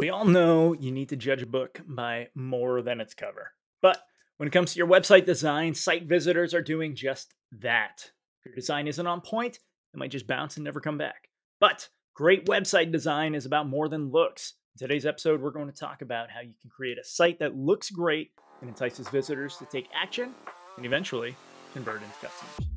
We all know you need to judge a book by more than its cover. But when it comes to your website design, site visitors are doing just that. If your design isn't on point, it might just bounce and never come back. But great website design is about more than looks. In today's episode, we're going to talk about how you can create a site that looks great and entices visitors to take action and eventually convert into customers.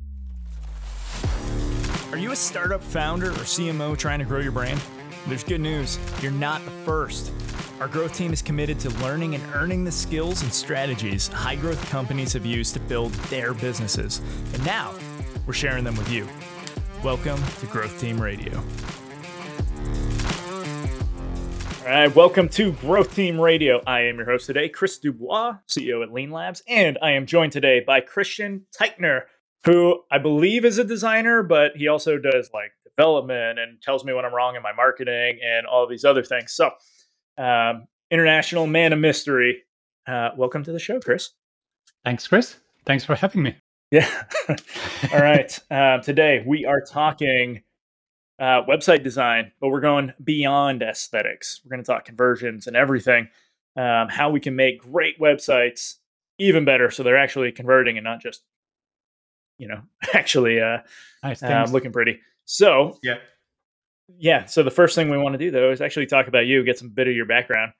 Are you a startup founder or CMO trying to grow your brand? There's good news. You're not the first. Our growth team is committed to learning and earning the skills and strategies high growth companies have used to build their businesses. And now we're sharing them with you. Welcome to Growth Team Radio. All right, welcome to Growth Team Radio. I am your host today, Chris Dubois, CEO at Lean Labs, and I am joined today by Christian Teichner, who I believe is a designer, but he also does like development and tells me when I'm wrong in my marketing and all these other things. So, um, international man of mystery. Uh, welcome to the show, Chris. Thanks, Chris. Thanks for having me. Yeah. all right. Uh, today we are talking uh, website design, but we're going beyond aesthetics. We're going to talk conversions and everything, um, how we can make great websites even better so they're actually converting and not just you know actually uh, nice, uh looking pretty so yeah, yeah. So the first thing we want to do though is actually talk about you, get some bit of your background.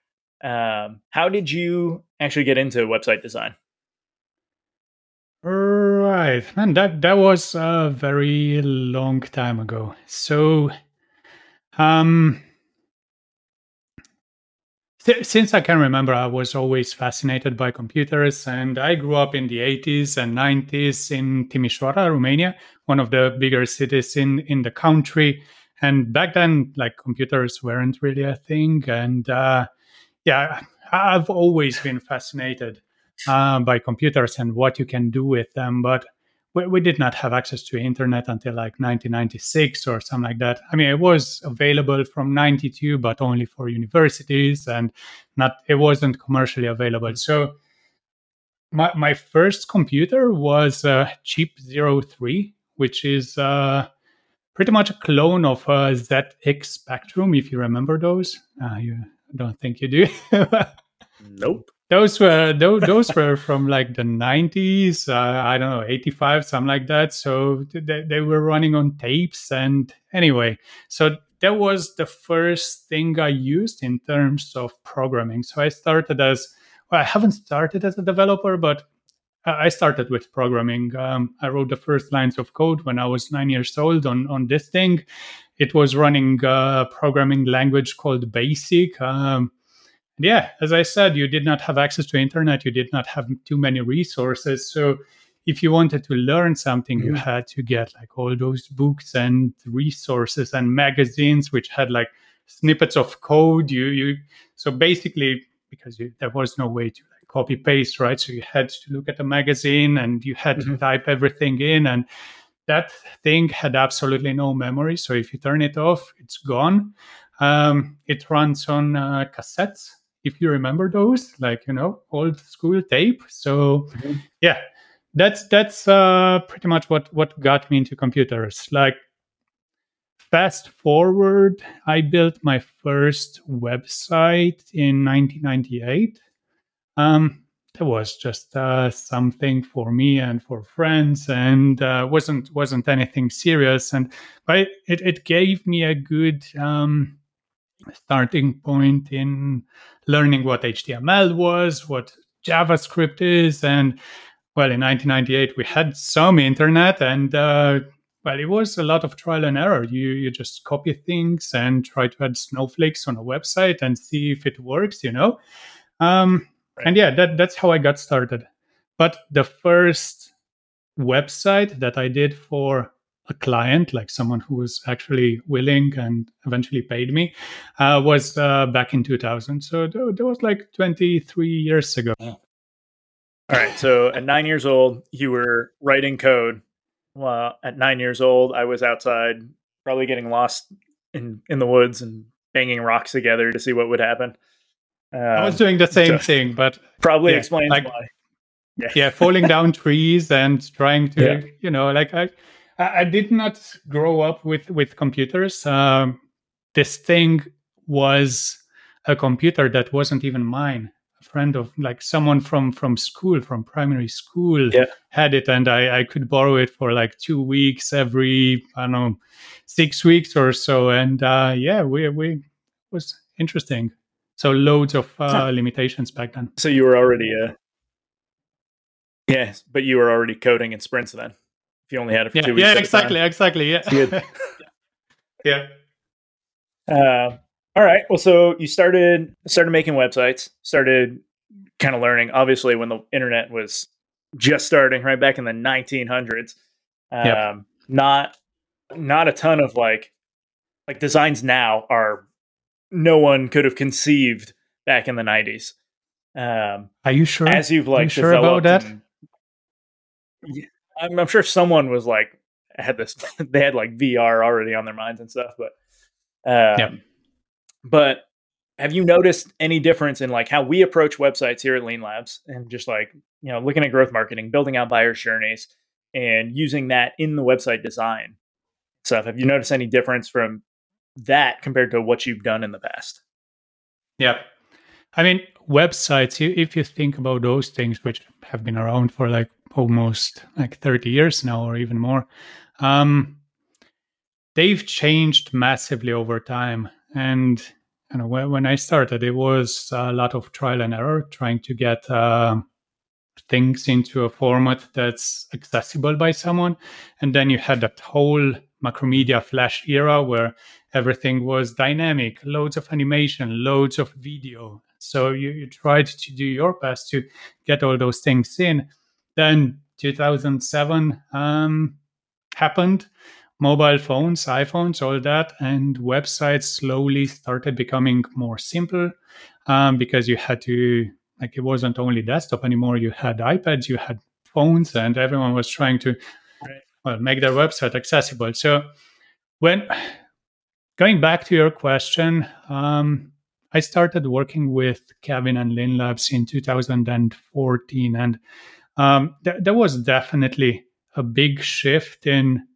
Um, how did you actually get into website design? Right, and that that was a very long time ago. So, um, since I can remember, I was always fascinated by computers, and I grew up in the 80s and 90s in Timișoara, Romania, one of the bigger cities in in the country. And back then, like computers weren't really a thing, and uh, yeah, I've always been fascinated uh, by computers and what you can do with them, but we, we did not have access to internet until like 1996 or something like that. I mean, it was available from 92, but only for universities and not, it wasn't commercially available. So my, my first computer was a CIP 03, which is uh, pretty much a clone of a ZX Spectrum, if you remember those. Uh, you don't think you do. nope those were those, those were from like the 90s uh, i don't know 85 something like that. So they, they were running on tapes. And anyway so that was the first thing i used in terms of programming. So i started as well i haven't started as a developer but i started with programming. Um, i wrote the first lines of code when i was nine years old on, on this thing. It was running a programming language called basic. Um, yeah, as I said, you did not have access to internet. You did not have too many resources. So if you wanted to learn something, mm-hmm. you had to get like all those books and resources and magazines, which had like snippets of code. You you so basically because you, there was no way to like copy paste, right? So you had to look at the magazine and you had mm-hmm. to type everything in and that thing had absolutely no memory. So if you turn it off, it's gone. Um, it runs on uh, cassettes if you remember those, like you know, old school tape. So mm-hmm. yeah, that's that's uh, pretty much what what got me into computers. Like fast forward, I built my first website in 1998. Um, that was just uh, something for me and for friends, and uh, wasn't wasn't anything serious. And but it it gave me a good um, starting point in learning what HTML was, what JavaScript is, and well, in 1998 we had some internet, and uh, well, it was a lot of trial and error. You you just copy things and try to add snowflakes on a website and see if it works, you know. Um, right. And yeah, that that's how I got started. But the first website that I did for a client, like someone who was actually willing and eventually paid me, uh, was uh, back in 2000. So that was like 23 years ago. All right. So at nine years old, you were writing code. Well, at nine years old, I was outside, probably getting lost in in the woods and banging rocks together to see what would happen. Um, I was doing the same so thing, but probably yeah, explains like, why. Yeah. yeah, falling down trees and trying to, yeah. you know, like I I did not grow up with with computers. Um, this thing was a computer that wasn't even mine. A friend of like someone from from school, from primary school, Yeah. had it, and I I could borrow it for like two weeks every I don't know six weeks or so, and uh, yeah, we we it was interesting. So loads of uh, limitations back then. So you were already uh Yes, but you were already coding in sprints then. If you only had it for Yeah, two weeks. yeah, exactly, exactly. Yeah, Good. yeah. Uh, all right. Well, so you started started making websites, started kind of learning. Obviously, when the internet was just starting, right back in the 1900s, um, Yep. not not a ton of like like designs now are no one could have conceived back in the 90s. Um, Are you sure? as you've like sure about developed that? and- Yeah, I'm, I'm sure someone was like had this they had like VR already on their minds and stuff, but um, Yep. but have you noticed any difference in like how we approach websites here at Lean Labs and just like you know looking at growth marketing, building out buyers journeys, and using that in the website design stuff? Have you noticed any difference from that compared to what you've done in the past? Yeah. I mean, websites, if you think about those things, which have been around for like almost like 30 years now or even more, um, they've changed massively over time. And you know, when, I started, it was a lot of trial and error trying to get uh, things into a format that's accessible by someone. And then you had that whole Macromedia Flash era where everything was dynamic, loads of animation, loads of video. So you, you tried to do your best to get all those things in. Then 2007 um, happened, mobile phones, iPhones, all that, and websites slowly started becoming more simple um, because you had to, like, it wasn't only desktop anymore. You had iPads, you had phones, and everyone was trying to well make their website accessible. So when going back to your question, um, I started working with Kevin and Lean Labs in 2014, and um, th- there was definitely a big shift in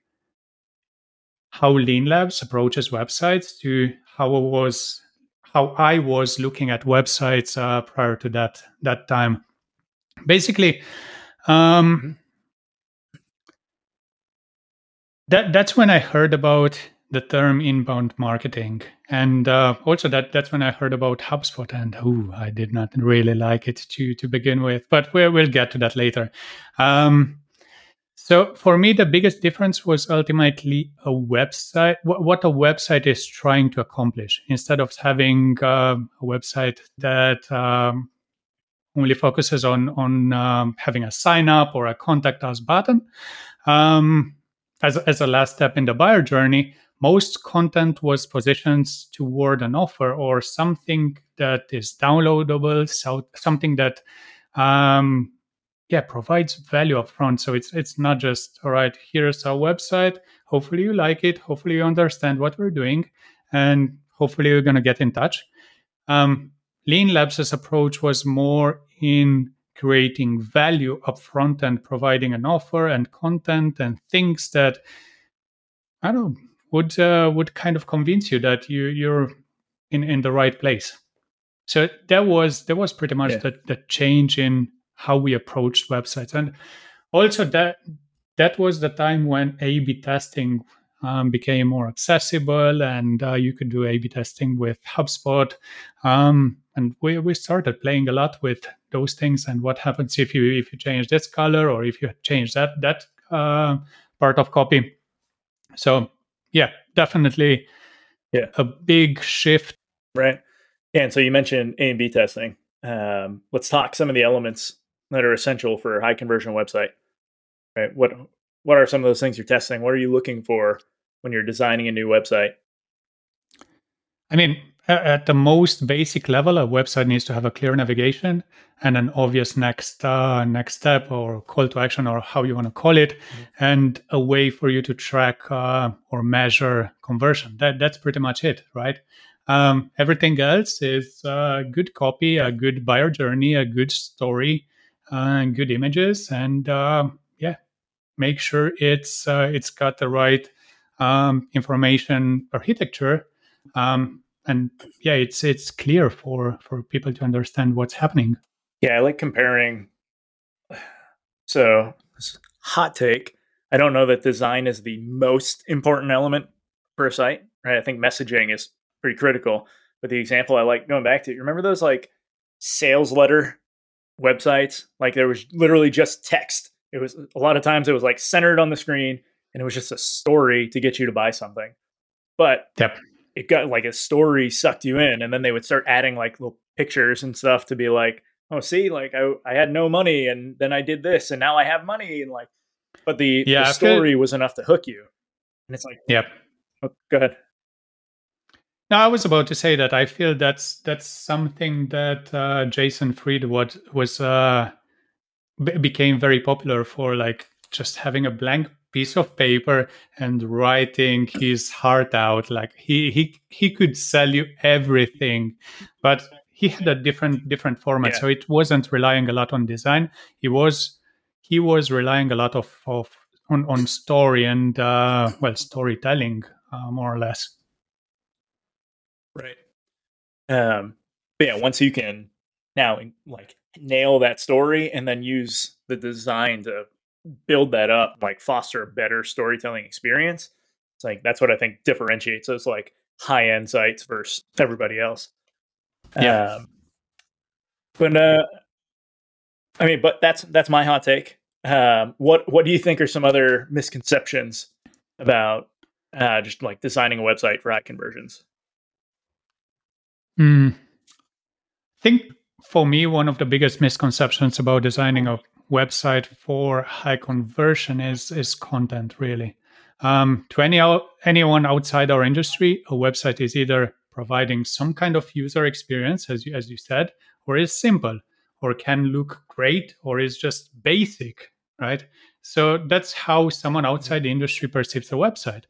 how Lean Labs approaches websites to how it was how I was looking at websites uh, prior to that that time. Basically, um, that that's when I heard about the term inbound marketing, and uh, also that that's when I heard about HubSpot, and oh, I did not really like it to to begin with, but we we'll get to that later. Um, so for me, the biggest difference was ultimately a website, wh- what a website is trying to accomplish. Instead of having uh, a website that um, only focuses on on um, having a sign up or a contact us button, um, as as a last step in the buyer journey, most content was positioned toward an offer or something that is downloadable, so something that um, yeah provides value up front so it's it's not just all right here's our website. Hopefully you like it. Hopefully you understand what we're doing and hopefully you're to get in touch. Um, lean labs' approach was more in creating value up front and providing an offer and content and things that i don't would uh, would kind of convince you that you you're in in the right place. So that was that was pretty much Yeah. the, the change in how we approached websites. And also that that was the time when a b testing um, became more accessible and uh, you could do a b testing with hubspot. Um, and we, we started playing a lot with those things and what happens if you if you change this color or if you change that that uh, part of copy. So yeah definitely Yeah. a big shift Right. And so you mentioned A and B testing. Um, let's talk some of the elements that are essential for a high conversion website. Right. What what are some of those things you're testing? What are you looking for when you're designing a new website? I mean, at the most basic level, a website needs to have a clear navigation and an obvious next uh, next step or call to action or how you want to call it, and a way for you to track uh, or measure conversion. That that's pretty much it, right? Um, everything else is uh, good copy, a good buyer journey, a good story, uh, good images, and uh, yeah, make sure it's uh, it's got the right um, information architecture. Um, and yeah, it's it's clear for for people to understand what's happening. Yeah, I like comparing. So, hot take. I don't know that design is the most important element per a site, right? I think messaging is pretty critical. But the example I like going back to, remember those like sales letter websites? Like there was literally just text. It was a lot of times it was like centered on the screen and it was just a story to get you to buy something. But yep. It got like a story sucked you in and then they would start adding like little pictures and stuff to be like, oh, see, like I, I had no money and then I did this and now I have money and like, but the, yeah, the story feel... was enough to hook you. And it's like, yep. Oh, go ahead. No, I was about to say that I feel that's that's something that uh, Jason Fried what was uh, b- became very popular for, like just having a blank piece of paper and writing his heart out. Like he he he could sell you everything, but he had a different different format, yeah. so it wasn't relying a lot on design. He was he was relying a lot of, of on on story and uh, well storytelling uh, more or less. Right. Um, but yeah, once you can now like nail that story and then use the design to build that up, like foster a better storytelling experience. It's like that's what I think differentiates us like high end sites versus everybody else. Yeah. Um, but uh, I mean, but that's that's my hot take. Um, what what do you think are some other misconceptions about uh, just like designing a website for ad conversions? Mm. I think for me, one of the biggest misconceptions about designing a website for high conversion is is content. Really, um, to any anyone outside our industry, a website is either providing some kind of user experience, as you, as you said, or is simple, or can look great, or is just basic, right? So that's how someone outside the industry perceives a website.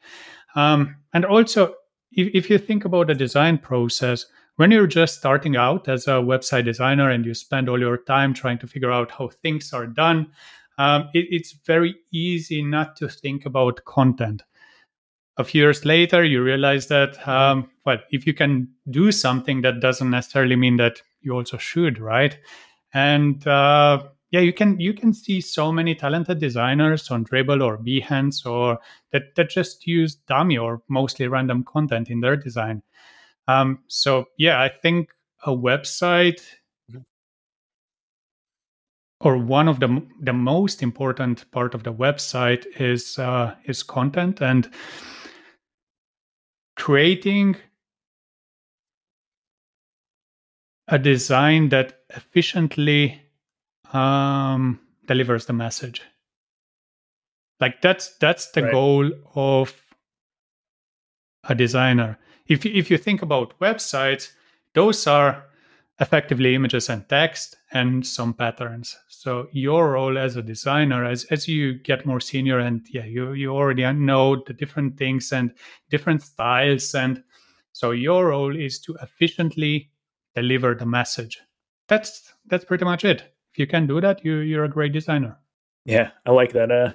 Um, and also, if, if you think about the design process, when you're just starting out as a website designer and you spend all your time trying to figure out how things are done, um, it, it's very easy not to think about content. A few years later, you realize that, um, well, if you can do something, that doesn't necessarily mean that you also should, right? And uh, yeah, you can you can see so many talented designers on Dribbble or Behance or that that just use dummy or mostly random content in their design. Um, so yeah, I think a website mm-hmm. or one of the the most important part of the website is uh, is content and creating a design that efficiently um, delivers the message. Like that's that's the right. goal of a designer if if you think about websites, those are effectively images and text and some patterns. So your role as a designer, as as you get more senior and yeah, you you already know the different things and different styles, and so your role is to efficiently deliver the message. That's that's pretty much it. If you can do that, you you're a great designer. Yeah, I like that. Uh,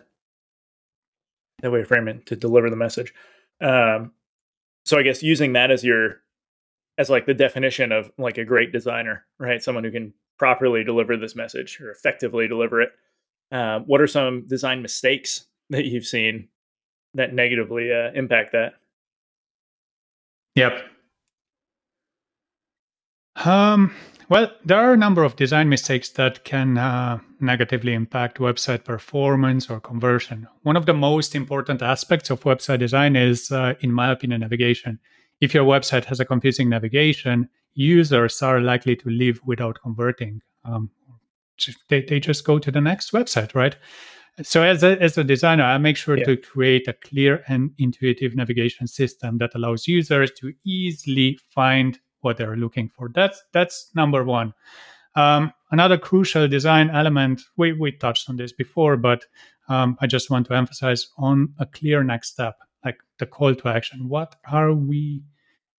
that way of framing it to deliver the message. Um, so I guess using that as your as like the definition of like a great designer, right? Someone who can properly deliver this message or effectively deliver it. Uh, what are some design mistakes that you've seen that negatively uh, impact that? Yep. Um, well, there are a number of design mistakes that can uh, negatively impact website performance or conversion. One of the most important aspects of website design is, uh, in my opinion, navigation. If your website has a confusing navigation, users are likely to leave without converting. Um, they, they just go to the next website, right? So, as a, as a designer, I make sure yeah. to create a clear and intuitive navigation system that allows users to easily find what they're looking for. That's that's number one. Um, another crucial design element we we touched on this before, but um, I just want to emphasize on a clear next step, like the call to action. What are we?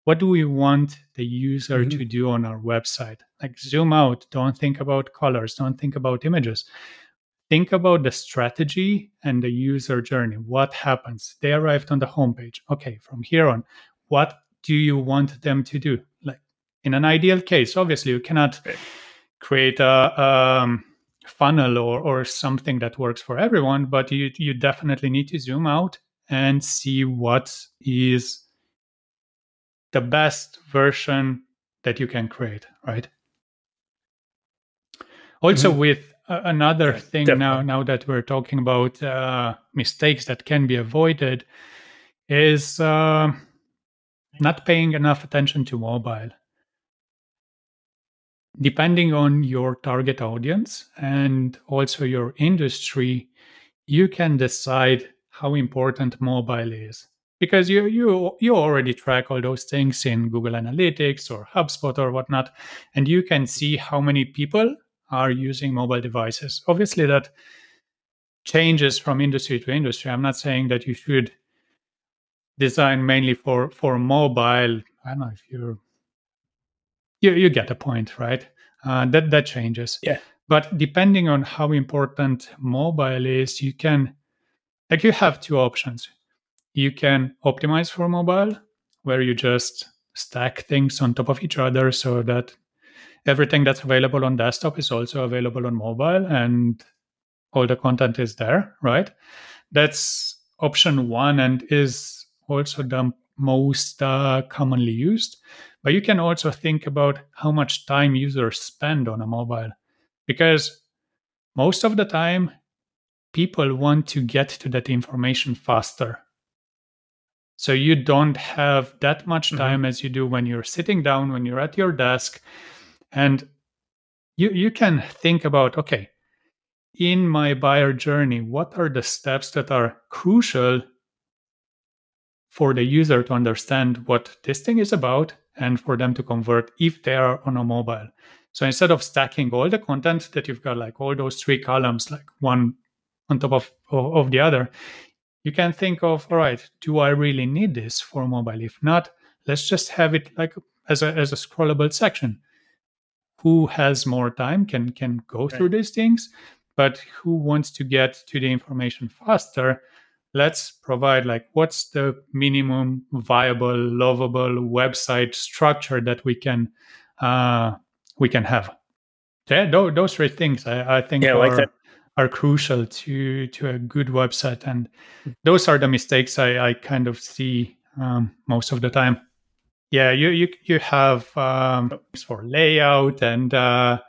What do we want the user mm-hmm. to do on our website? Like zoom out. Don't think about colors. Don't think about images. Think about the strategy and the user journey. What happens? They arrived on the homepage. Okay, from here on, what do you want them to do? In an ideal case, obviously you cannot create a um, funnel or, or something that works for everyone, but you you definitely need to zoom out and see what is the best version that you can create, right? Also, Mhm. with uh, another Yeah, thing now, now that we're talking about uh, mistakes that can be avoided, is uh, not paying enough attention to mobile. Depending on your target audience and also your industry, you can decide how important mobile is because you you you already track all those things in Google Analytics or HubSpot or whatnot, and you can see how many people are using mobile devices. Obviously, that changes from industry to industry. I'm not saying that you should design mainly for for mobile. I don't know if you're you you get the point, right? Uh, that that changes. Yeah. But depending on how important mobile is, you can like you have two options. You can optimize for mobile, where you just stack things on top of each other so that everything that's available on desktop is also available on mobile and all the content is there, right? That's option one and is also the most uh, commonly used. But you can also think about how much time users spend on a mobile because most of the time people want to get to that information faster. So you don't have that much Mhm. time as you do when you're sitting down, when you're at your desk. And you, you can think about okay, in my buyer journey, what are the steps that are crucial for the user to understand what this thing is about and for them to convert if they are on a mobile. So instead of stacking all the content that you've got like all those three columns, like one on top of, of, the other, you can think of, all right, do I really need this for mobile? If not, let's just have it like as a, as a scrollable section. Who has more time can can go through these things, but who wants to get to the information faster? Let's provide like what's the minimum viable, lovable website structure that we can uh, we can have. Yeah, tho- those three things I, I think Yeah, are like are crucial to to a good website, and those are the mistakes I, I kind of see um, most of the time. Yeah, you you you have um, for layout and uh,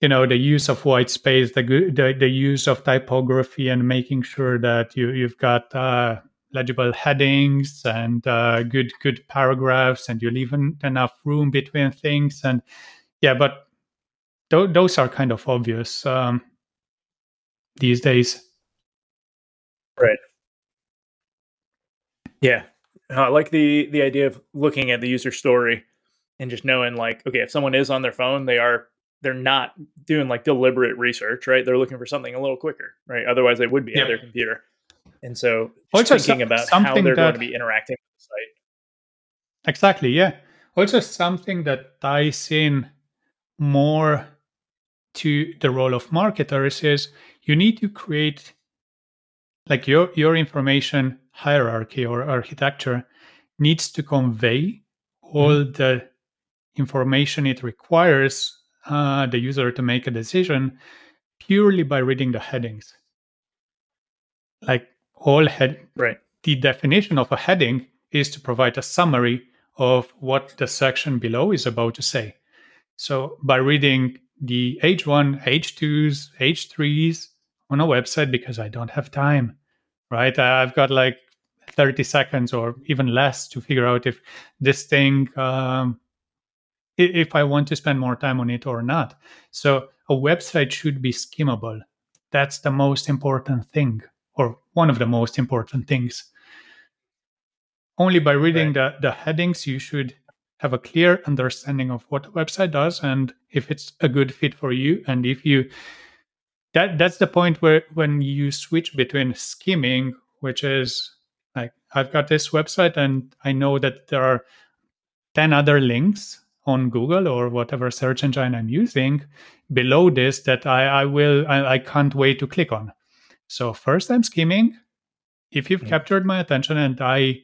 you know the use of white space, the the, the use of typography, and making sure that you you've got uh, legible headings and uh, good good paragraphs, and you leave en- enough room between things. And yeah, but th- those are kind of obvious um, these days. Right. Yeah, I like the the idea of looking at the user story and just knowing like, okay, if someone is on their phone, they are they're not doing like deliberate research, right? They're looking for something a little quicker, right? Otherwise, they would be Yeah. at their computer. And so, Also, thinking so- about how they're going to be interacting with the site. Exactly, yeah. Also, something that ties in more to the role of marketers is you need to create like your your information hierarchy or architecture needs to convey mm-hmm. all the information it requires uh, the user to make a decision purely by reading the headings. Like all head Right. the definition of a heading is to provide a summary of what the section below is about to say. So by reading the H1, H2s, H3s on a website because I don't have time, right? I've got like 30 seconds or even less to figure out if this thing, um, if I want to spend more time on it or not. So a website should be skimmable. That's the most important thing, or one of the most important things only by reading the, the headings you should have a clear understanding of what the website does and if it's a good fit for you and if you that that's the point where when you switch between skimming which is like i've got this website and i know that there are 10 other links on google or whatever search engine i'm using below this that i, I will I, I can't wait to click on. So first i'm skimming. If you've Mhm. captured my attention and i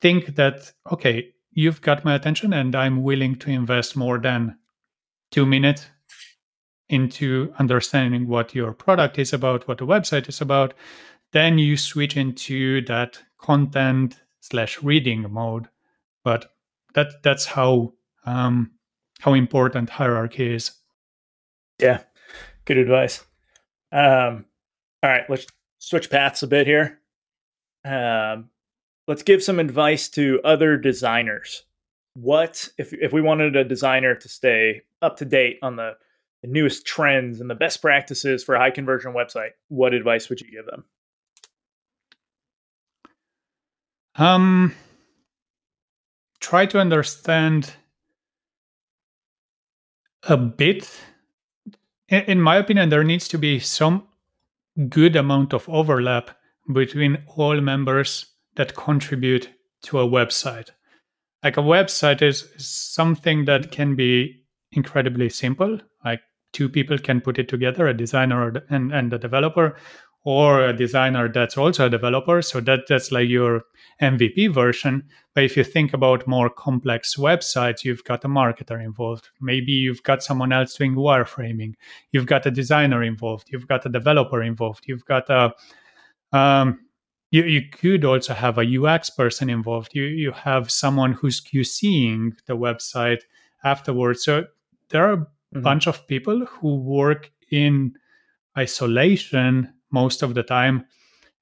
think that okay you've got my attention and i'm willing to invest more than two minutes into understanding what your product is about what the website is about then you switch into that content slash reading mode. But that that's how um, how important hierarchy is yeah good advice um, all right let's switch paths a bit here um, let's give some advice to other designers. What if if we wanted a designer to stay up to date on the, the newest trends and the best practices for a high conversion website? What advice would you give them? Um, try to understand a bit. In, my opinion, there needs to be some good amount of overlap between all members that contribute to a website. Like a website is, is something that can be incredibly simple. Like two people can put it together, a designer and, and a developer, or a designer that's also a developer. So that that's like your MVP version. But if you think about more complex websites, you've got a marketer involved. Maybe you've got someone else doing wireframing. You've got a designer involved. You've got a developer involved. You've got a um, you, you could also have a UX person involved. You you have someone who's QCing the website afterwards. So there are a mm-hmm. bunch of people who work in isolation most of the time.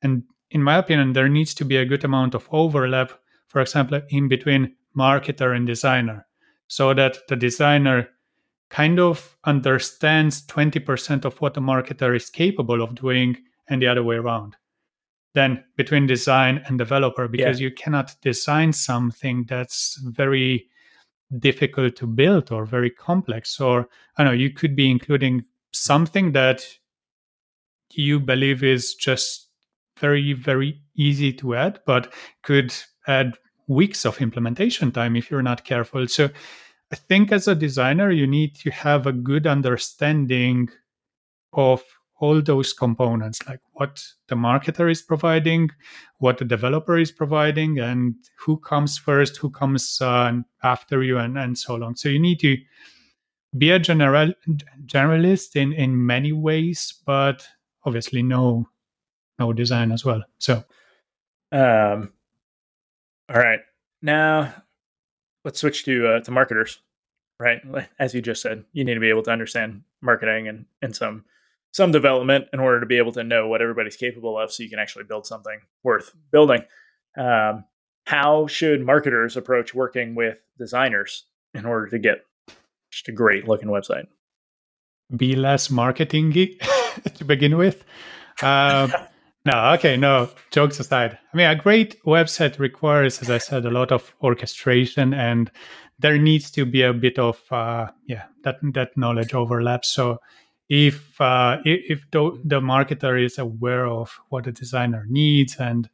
And in my opinion, there needs to be a good amount of overlap, for example, in between marketer and designer, so that the designer kind of understands 20% of what the marketer is capable of doing and the other way around Then between design and developer because yeah. you cannot design something that's very difficult to build or very complex or i know you could be including something that you believe is just very very easy to add but could add weeks of implementation time if you're not careful. So i think as a designer you need to have a good understanding of all those components like what the marketer is providing what the developer is providing and who comes first who comes uh, after you and, and so on. So you need to be a general generalist in in many ways but obviously know know design as well so um all right now let's switch to uh, to marketers right as you just said you need to be able to understand marketing and and some some development in order to be able to know what everybody's capable of so you can actually build something worth building. Um, how should marketers approach working with designers in order to get just a great looking website? Be less marketingy to begin with. Um, no, okay, no, jokes aside. I mean, a great website requires, as I said, a lot of orchestration and there needs to be a bit of, uh, yeah, that, that knowledge overlap. So if uh, if the, the marketer is aware of what the designer needs and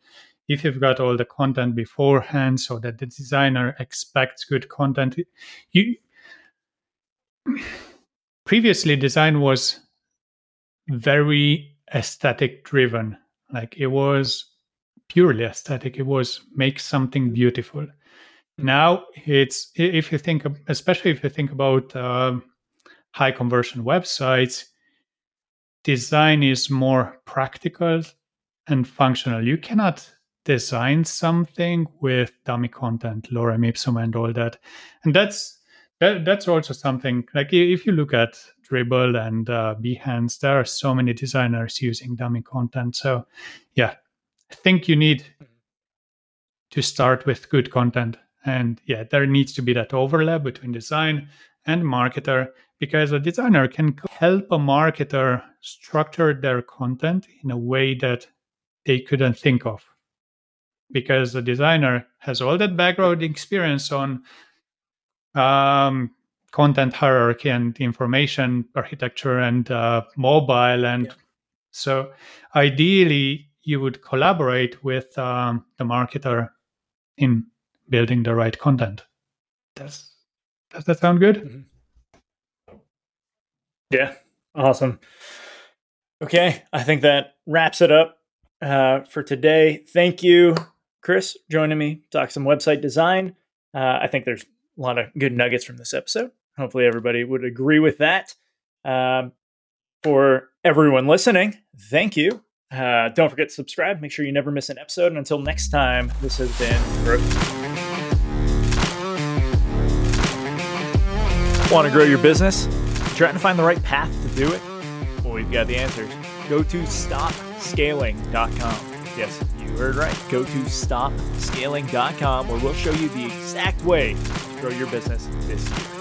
if you've got all the content beforehand so that the designer expects good content you previously design was very aesthetic driven like it was purely aesthetic it was make something beautiful now it's if you think especially if you think about um, high conversion websites, design is more practical and functional. You cannot design something with dummy content, lorem ipsum, and all that. And that's that, that's also something like if you look at Dribbble and uh, Behance, there are so many designers using dummy content. So, yeah, I think you need to start with good content. And yeah, there needs to be that overlap between design and marketer because a designer can help a marketer structure their content in a way that they couldn't think of because the designer has all that background experience on um, content hierarchy and information architecture and uh, mobile and yeah. so ideally you would collaborate with um, the marketer in building the right content does does that sound good mm-hmm. Yeah, awesome. Okay, I think that wraps it up uh, for today. Thank you Chris joining me, talk some website design. Uh, I think there's a lot of good nuggets from this episode. Hopefully, everybody would agree with that. Um, for everyone listening, thank you. Uh, don't forget to subscribe. Make sure you never miss an episode. And until next time, this has been Growth. Want to grow your business? Trying to find the right path to do it? Well, we've got the answers. Go to stopscaling.com. Yes, you heard right. Go to stopscaling.com where we'll show you the exact way to grow your business this year.